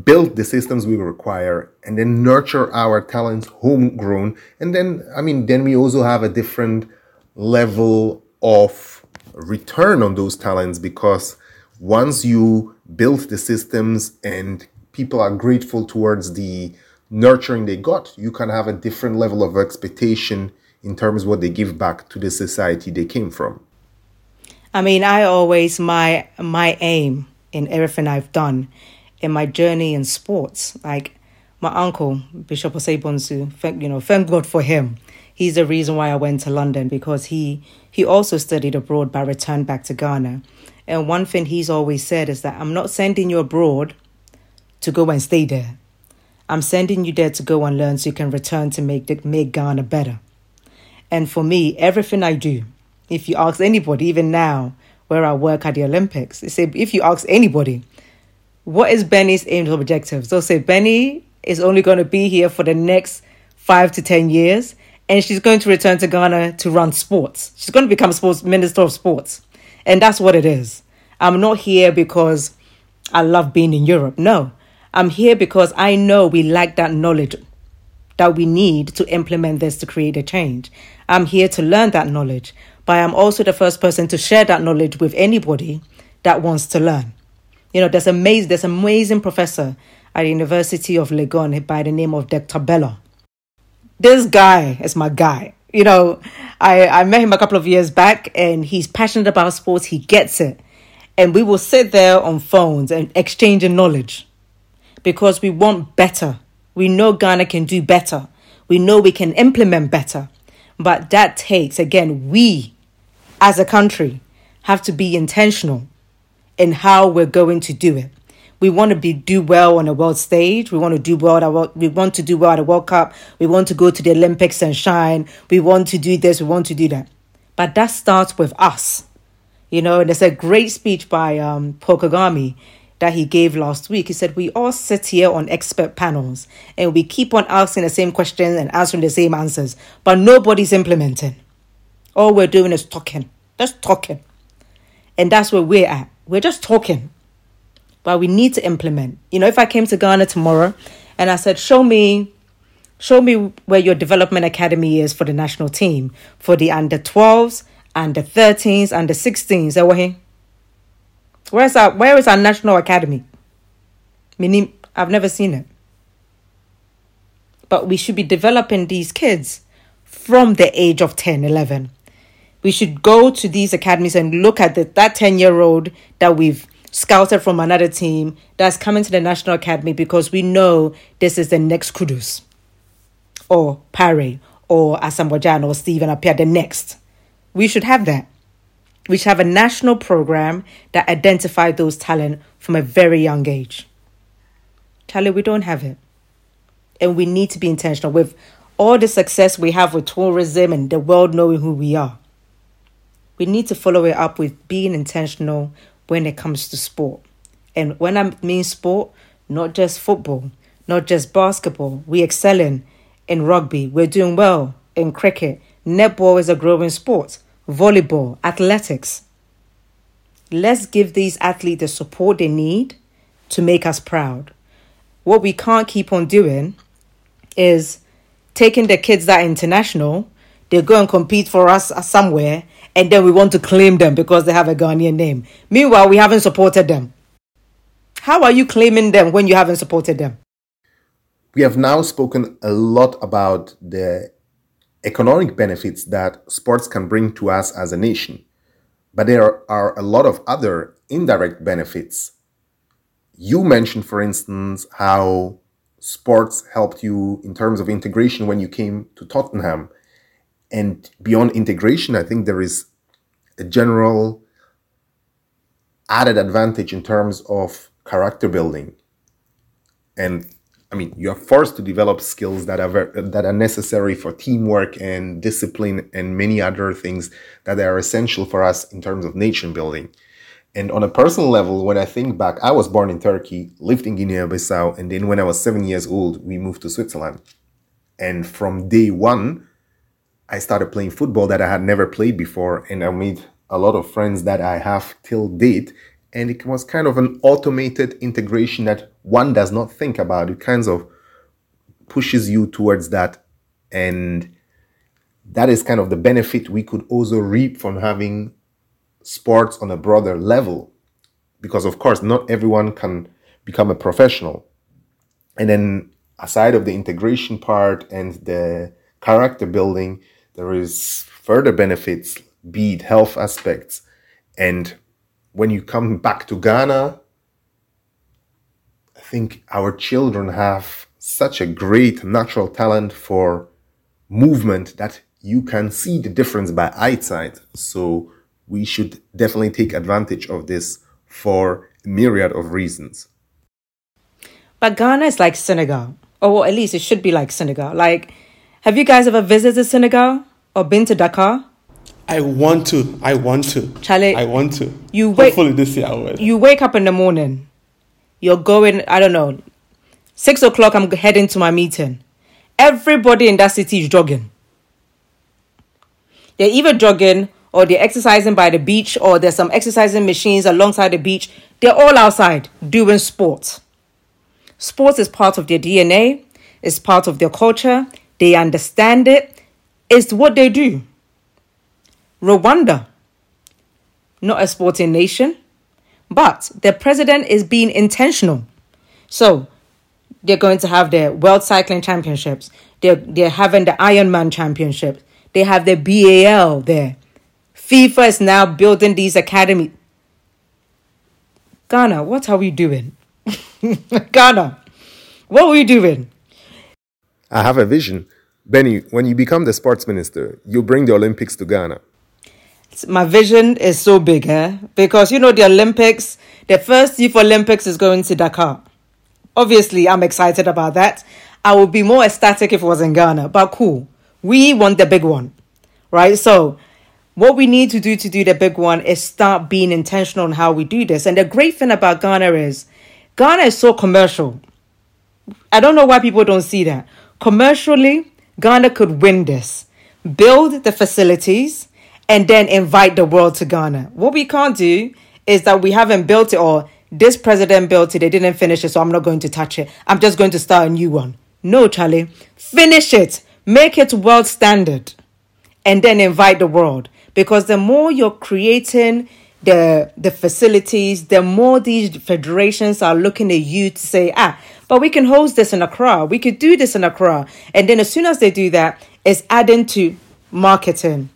build the systems we require and then nurture our talents homegrown? And then, I mean, then we also have a different level of return on those talents because once you build the systems and people are grateful towards the nurturing they got, you can have a different level of expectation in terms of what they give back to the society they came from. I mean, I always my my aim in everything I've done in my journey in sports, like my uncle Bishop Osei thank you know, thank God for him he's the reason why I went to London because he he also studied abroad but returned back to Ghana. And one thing he's always said is that I'm not sending you abroad to go and stay there. I'm sending you there to go and learn so you can return to make make Ghana better. And for me, everything I do, if you ask anybody, even now where I work at the Olympics, they say if you ask anybody, what is Benny's aims or objectives? They'll say Benny is only going to be here for the next five to ten years and she's going to return to Ghana to run sports. She's going to become sports minister of sports. And that's what it is. I'm not here because I love being in Europe. No. I'm here because I know we lack that knowledge that we need to implement this to create a change. I'm here to learn that knowledge, but I'm also the first person to share that knowledge with anybody that wants to learn. You know, there's amazing there's amazing professor at the University of Legon by the name of Dr. Bello. This guy is my guy. You know, I, I met him a couple of years back and he's passionate about sports. He gets it. And we will sit there on phones and exchanging knowledge because we want better. We know Ghana can do better. We know we can implement better. But that takes, again, we as a country have to be intentional in how we're going to do it. We want to be do well on a world stage. We want to do well at we want to do well at a World Cup. We want to go to the Olympics and shine. We want to do this. We want to do that. But that starts with us. You know, and there's a great speech by um, Paul Kagame that he gave last week. He said, We all sit here on expert panels and we keep on asking the same questions and answering the same answers, but nobody's implementing. All we're doing is talking, just talking. And that's where we're at. We're just talking but we need to implement. You know, if I came to Ghana tomorrow and I said, "Show me, show me where your development academy is for the national team for the under 12s, under 13s, under 16s," I will Where's our where is our national academy? Meaning, I've never seen it. But we should be developing these kids from the age of 10, 11. We should go to these academies and look at the, that 10 year old that we've scouted from another team that's coming to the National Academy because we know this is the next Kudus or Partey or Asamoah or Stephen Appiah, the next. We should have that. We should have a national program that identifies those talent from a very young age. Charlie, we don't have it. And we need to be intentional with all the success we have with tourism and the world knowing who we are. We need to follow it up with being intentional when it comes to sport. And when I mean sport, not just football, not just basketball, we excelling in rugby, we're doing well in cricket. Netball is a growing sport, volleyball, athletics. Let's give these athletes the support they need to make us proud. What we can't keep on doing is taking the kids that international, they go and compete for us somewhere, and then we want to claim them because they have a Ghanaian name. Meanwhile, we haven't supported them. How are you claiming them when you haven't supported them? We have now spoken a lot about the economic benefits that sports can bring to us as a nation. But there are a lot of other indirect benefits. You mentioned, for instance, how sports helped you in terms of integration when you came to Tottenham and beyond integration, I think there is a general added advantage in terms of character building. And I mean, you are forced to develop skills that are ver- that are necessary for teamwork and discipline and many other things that are essential for us in terms of nation building. And on a personal level, when I think back, I was born in Turkey, lived in Guinea-Bissau, and then when I was seven years old, we moved to Switzerland. And from day one, I started playing football that I had never played before, and I made a lot of friends that I have till date. And it was kind of an automated integration that one does not think about. It kind of pushes you towards that. And that is kind of the benefit we could also reap from having sports on a broader level. Because, of course, not everyone can become a professional. And then, aside of the integration part and the character building, there is further benefits, be it health aspects. And when you come back to Ghana, I think our children have such a great natural talent for movement that you can see the difference by eyesight. So we should definitely take advantage of this for a myriad of reasons. But Ghana is like Senegal, or at least it should be like Senegal. Like, have you guys ever visited Senegal? or been to Dakar? I want to. I want to. Charlie, I want to. You Hopefully this year I will. You wake up in the morning. You're going. I don't know. Six o'clock. I'm heading to my meeting. Everybody in that city is jogging. They're either jogging or they're exercising by the beach or there's some exercising machines alongside the beach. They're all outside doing sports. Sports is part of their DNA. It's part of their culture. They understand it, it is what they do. Rwanda, not a sporting nation, but their president is being intentional. So they're going to have their World Cycling Championships. They're, they're having the Ironman Championship. They have the BAL there. FIFA is now building these academies. Ghana, what are we doing? Ghana, what are we doing? I have a vision. Benny, when you become the sports minister, you bring the Olympics to Ghana. My vision is so big, eh? Because you know the Olympics, the first youth Olympics is going to Dakar. Obviously, I'm excited about that. I would be more ecstatic if it was in Ghana, but cool. We want the big one, right? So what we need to do to do the big one is start being intentional on how we do this. And the great thing about Ghana is Ghana is so commercial. I don't know why people don't see that. Commercially, Ghana could win this, build the facilities, and then invite the world to Ghana. What we can't do is that we haven't built it or this president built it, they didn't finish it, so I'm not going to touch it. I'm just going to start a new one. No, Charlie. Finish it, make it world standard, and then invite the world because the more you're creating the the facilities, the more these federations are looking at you to say, ah, but we can host this in Accra, we could do this in Accra, and then as soon as they do that, it's adding to marketing,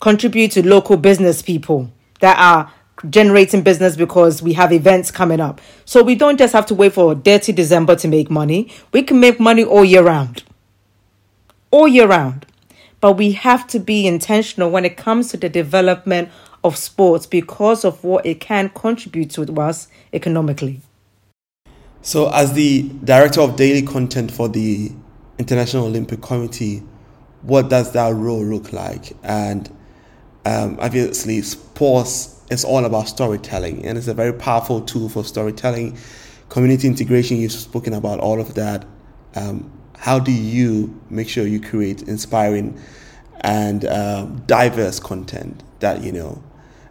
contribute to local business people that are generating business because we have events coming up. So we don't just have to wait for dirty December to make money. We can make money all year round. All year round. But we have to be intentional when it comes to the development of sports because of what it can contribute to us economically. So, as the director of daily content for the International Olympic Committee, what does that role look like? And um, obviously, sports is all about storytelling, and it's a very powerful tool for storytelling, community integration. You've spoken about all of that. Um, how do you make sure you create inspiring and uh, diverse content that you know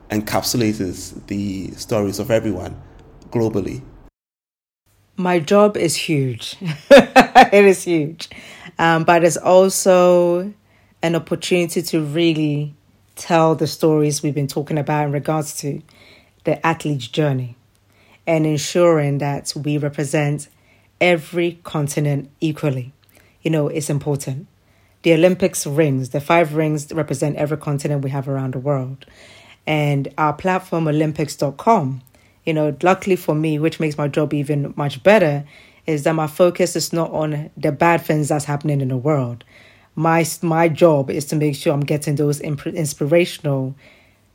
encapsulates the stories of everyone globally my job is huge it is huge um, but it's also an opportunity to really tell the stories we've been talking about in regards to the athlete's journey and ensuring that we represent every continent equally you know, it's important. The Olympics rings, the five rings represent every continent we have around the world. And our platform, Olympics.com, you know, luckily for me, which makes my job even much better, is that my focus is not on the bad things that's happening in the world. My my job is to make sure I'm getting those inspirational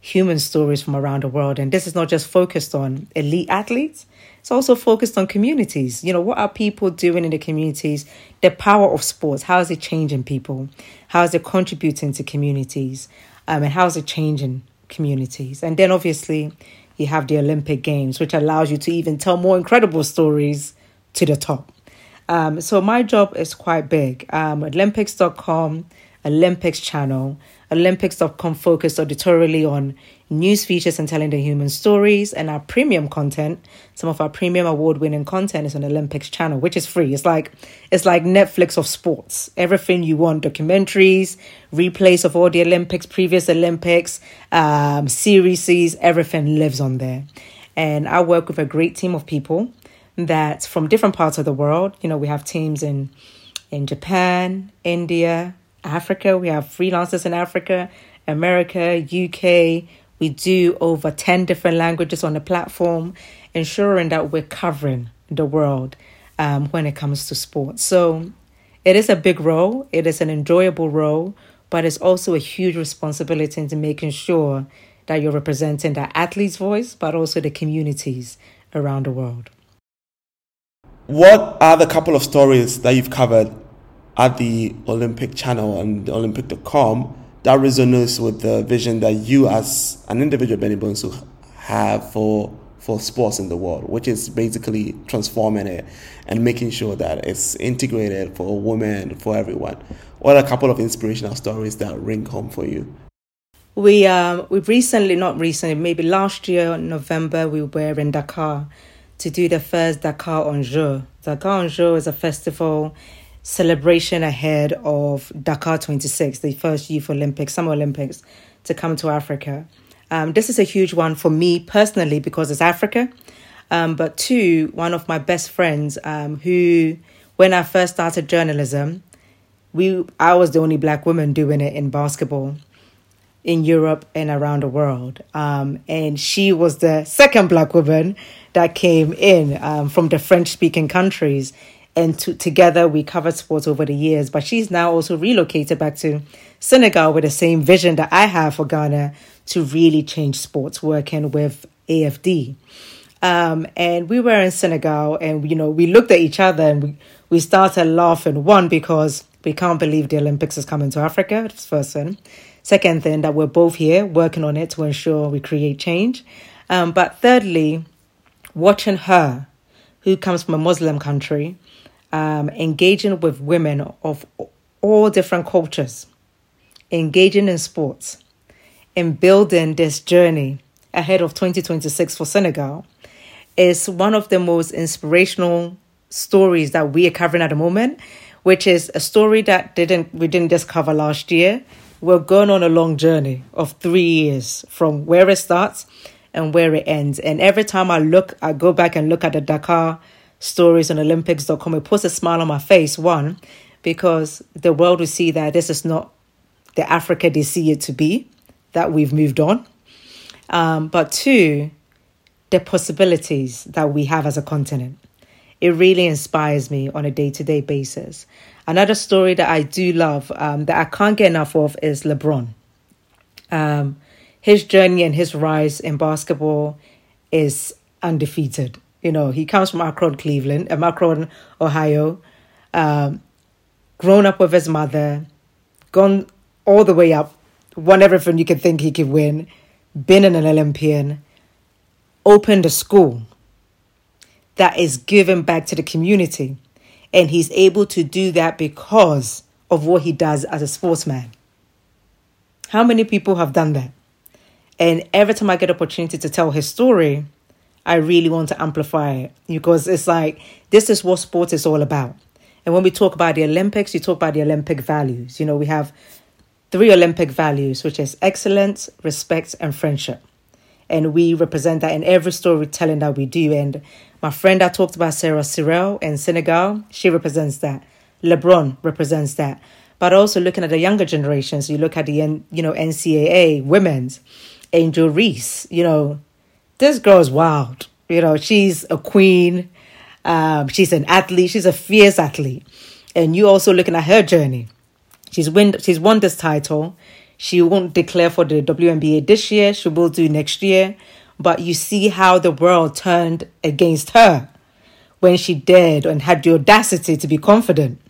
human stories from around the world. And this is not just focused on elite athletes, it's also focused on communities. You know, what are people doing in the communities? The power of sports. How is it changing people? How is it contributing to communities? Um, and how is it changing communities? And then obviously, you have the Olympic Games, which allows you to even tell more incredible stories to the top. Um, so my job is quite big. Um, Olympics.com, Olympics channel. Olympics.com focused editorially on news features and telling the human stories, and our premium content. Some of our premium award-winning content is on Olympics channel, which is free. It's like it's like Netflix of sports. Everything you want: documentaries, replays of all the Olympics, previous Olympics, um, series, everything lives on there. And I work with a great team of people that from different parts of the world. You know, we have teams in in Japan, India, Africa. We have freelancers in Africa, America, UK. We do over 10 different languages on the platform, ensuring that we're covering the world um, when it comes to sports. So it is a big role, it is an enjoyable role, but it's also a huge responsibility into making sure that you're representing the athlete's voice, but also the communities around the world. What are the couple of stories that you've covered at the Olympic channel and Olympic.com that resonates with the vision that you as an individual Benny Bonsu have for for sports in the world, which is basically transforming it and making sure that it's integrated for women, for everyone. What are a couple of inspirational stories that ring home for you? We um we recently, not recently, maybe last year in November, we were in Dakar to do the first Dakar en Jeux. Dakar en Jeux is a festival celebration ahead of Dakar 26, the first Youth Olympics, Summer Olympics, to come to Africa. Um, this is a huge one for me personally because it's Africa. Um, but two, one of my best friends um, who, when I first started journalism, we I was the only black woman doing it in basketball in Europe and around the world. Um, and she was the second black woman that came in um, from the French speaking countries. And to, together we covered sports over the years. But she's now also relocated back to Senegal with the same vision that I have for Ghana to really change sports, working with AFD. Um, and we were in Senegal and, you know, we looked at each other and we, we started laughing. One, because we can't believe the Olympics is coming to Africa. First thing. Second thing, that we're both here working on it to ensure we create change. Um, but thirdly, watching her, who comes from a Muslim country, um, engaging with women of all different cultures, engaging in sports, and building this journey ahead of 2026 for Senegal is one of the most inspirational stories that we are covering at the moment which is a story that didn't we didn't just cover last year. We're going on a long journey of three years from where it starts and where it ends. And every time I look, I go back and look at the Dakar stories on Olympics.com, it puts a smile on my face. One, because the world will see that this is not the Africa they see it to be, that we've moved on. Um, but two, the possibilities that we have as a continent it really inspires me on a day to day basis. Another story that I do love um, that I can't get enough of is LeBron. Um, his journey and his rise in basketball is undefeated. You know, he comes from Akron, Cleveland, uh, Akron, Ohio, um, grown up with his mother, gone all the way up, won everything you could think he could win, been an Olympian, opened a school that is given back to the community. And he's able to do that because of what he does as a sportsman. How many people have done that? And every time I get opportunity to tell his story, I really want to amplify it because it's like this is what sport is all about. And when we talk about the Olympics, you talk about the Olympic values. You know, we have three Olympic values, which is excellence, respect, and friendship. And we represent that in every storytelling that we do. And my friend I talked about, Sarah Cyril in Senegal, she represents that. LeBron represents that. But also looking at the younger generations, you look at the you know NCAA women's Angel Reese. You know, this girl is wild. You know, she's a queen. Um, she's an athlete. She's a fierce athlete, and you also looking at her journey. She's win. She's won this title. She won't declare for the WNBA this year. She will do next year but you see how the world turned against her when she dared and had the audacity to be confident.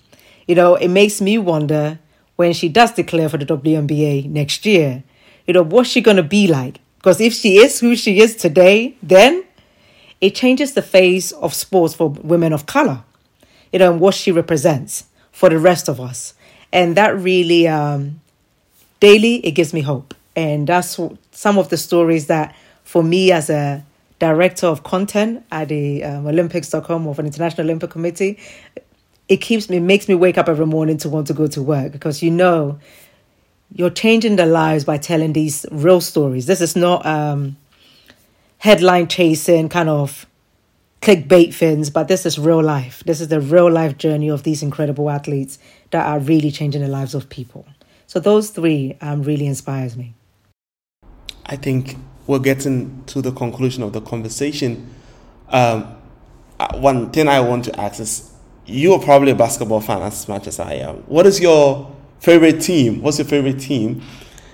You know, it makes me wonder when she does declare for the WNBA next year, you know, what's she going to be like? Because if she is who she is today, then it changes the face of sports for women of color, you know, and what she represents for the rest of us. And that really, um, daily, it gives me hope. And that's some of the stories that for me as a director of content at the um, Olympics.com of an International Olympic Committee, it keeps me, makes me wake up every morning to want to go to work because you know you're changing the lives by telling these real stories. This is not um, headline chasing kind of clickbait things, but this is real life. This is the real life journey of these incredible athletes that are really changing the lives of people. So those three um, really inspires me. I think we're getting to the conclusion of the conversation. Um, uh, one thing I want to ask is you are probably a basketball fan as much as I am. What is your favorite team? What's your favorite team?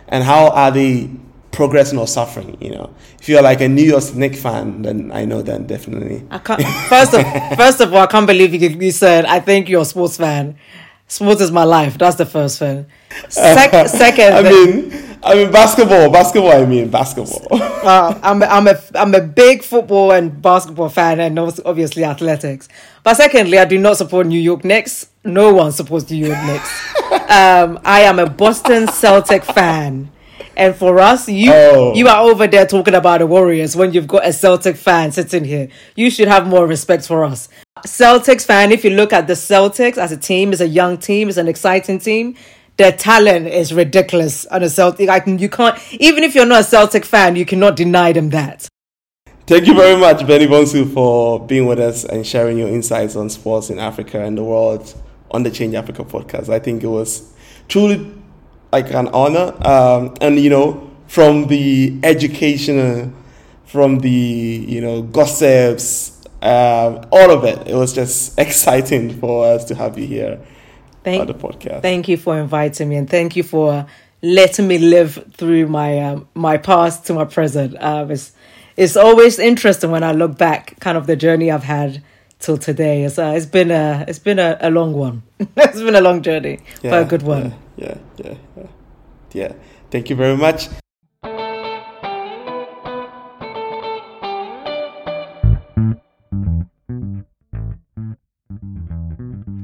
And how are they progressing or suffering? You know, if you're like a New York Knicks fan, then I know then definitely. I can't, first of first of all, I can't believe you, you said I think you're a sports fan. Sports is my life. That's the first thing. Sec- second, I mean, I mean basketball. Basketball. I mean basketball. uh, I'm a, I'm a I'm a big football and basketball fan, and obviously athletics. But secondly, I do not support New York Knicks. No one supports New York Knicks. um, I am a Boston Celtic fan, And for us, you Oh. you are over there talking about the Warriors when you've got a Celtic fan sitting here. You should have more respect for us. Celtics fan, if you look at the Celtics as a team, it's a young team, it's an exciting team. Their talent is ridiculous on a Celtic. I can, you can't even if you're not a Celtic fan, you cannot deny them that. Thank you very much, Benny Bonsu, for being with us and sharing your insights on sports in Africa and the world on the Change Africa podcast. I think it was truly like an honor. Um, and, you know, from the educational, from the, you know, gossips, um, all of it, it was just exciting for us to have you here Thank, on the podcast. Thank you for inviting me, and thank you for letting me live through my um, my past to my present. Um, it's it's always interesting when I look back, kind of the journey I've had till today. It's uh, it's been a it's been a, a long one. it's been a long journey, but a good one. Yeah, yeah, yeah, yeah. Yeah. Thank you very much.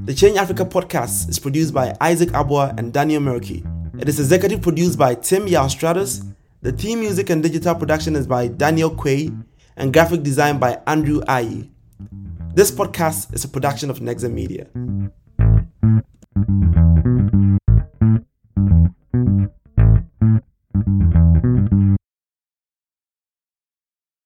The Change Africa podcast is produced by Isaac Abua and Daniel Murky. It is executive produced by Tim Yaustratus. The theme music and digital production is by Daniel Quay and graphic design by Andrew Ayi. This podcast is a production of Nexa Media.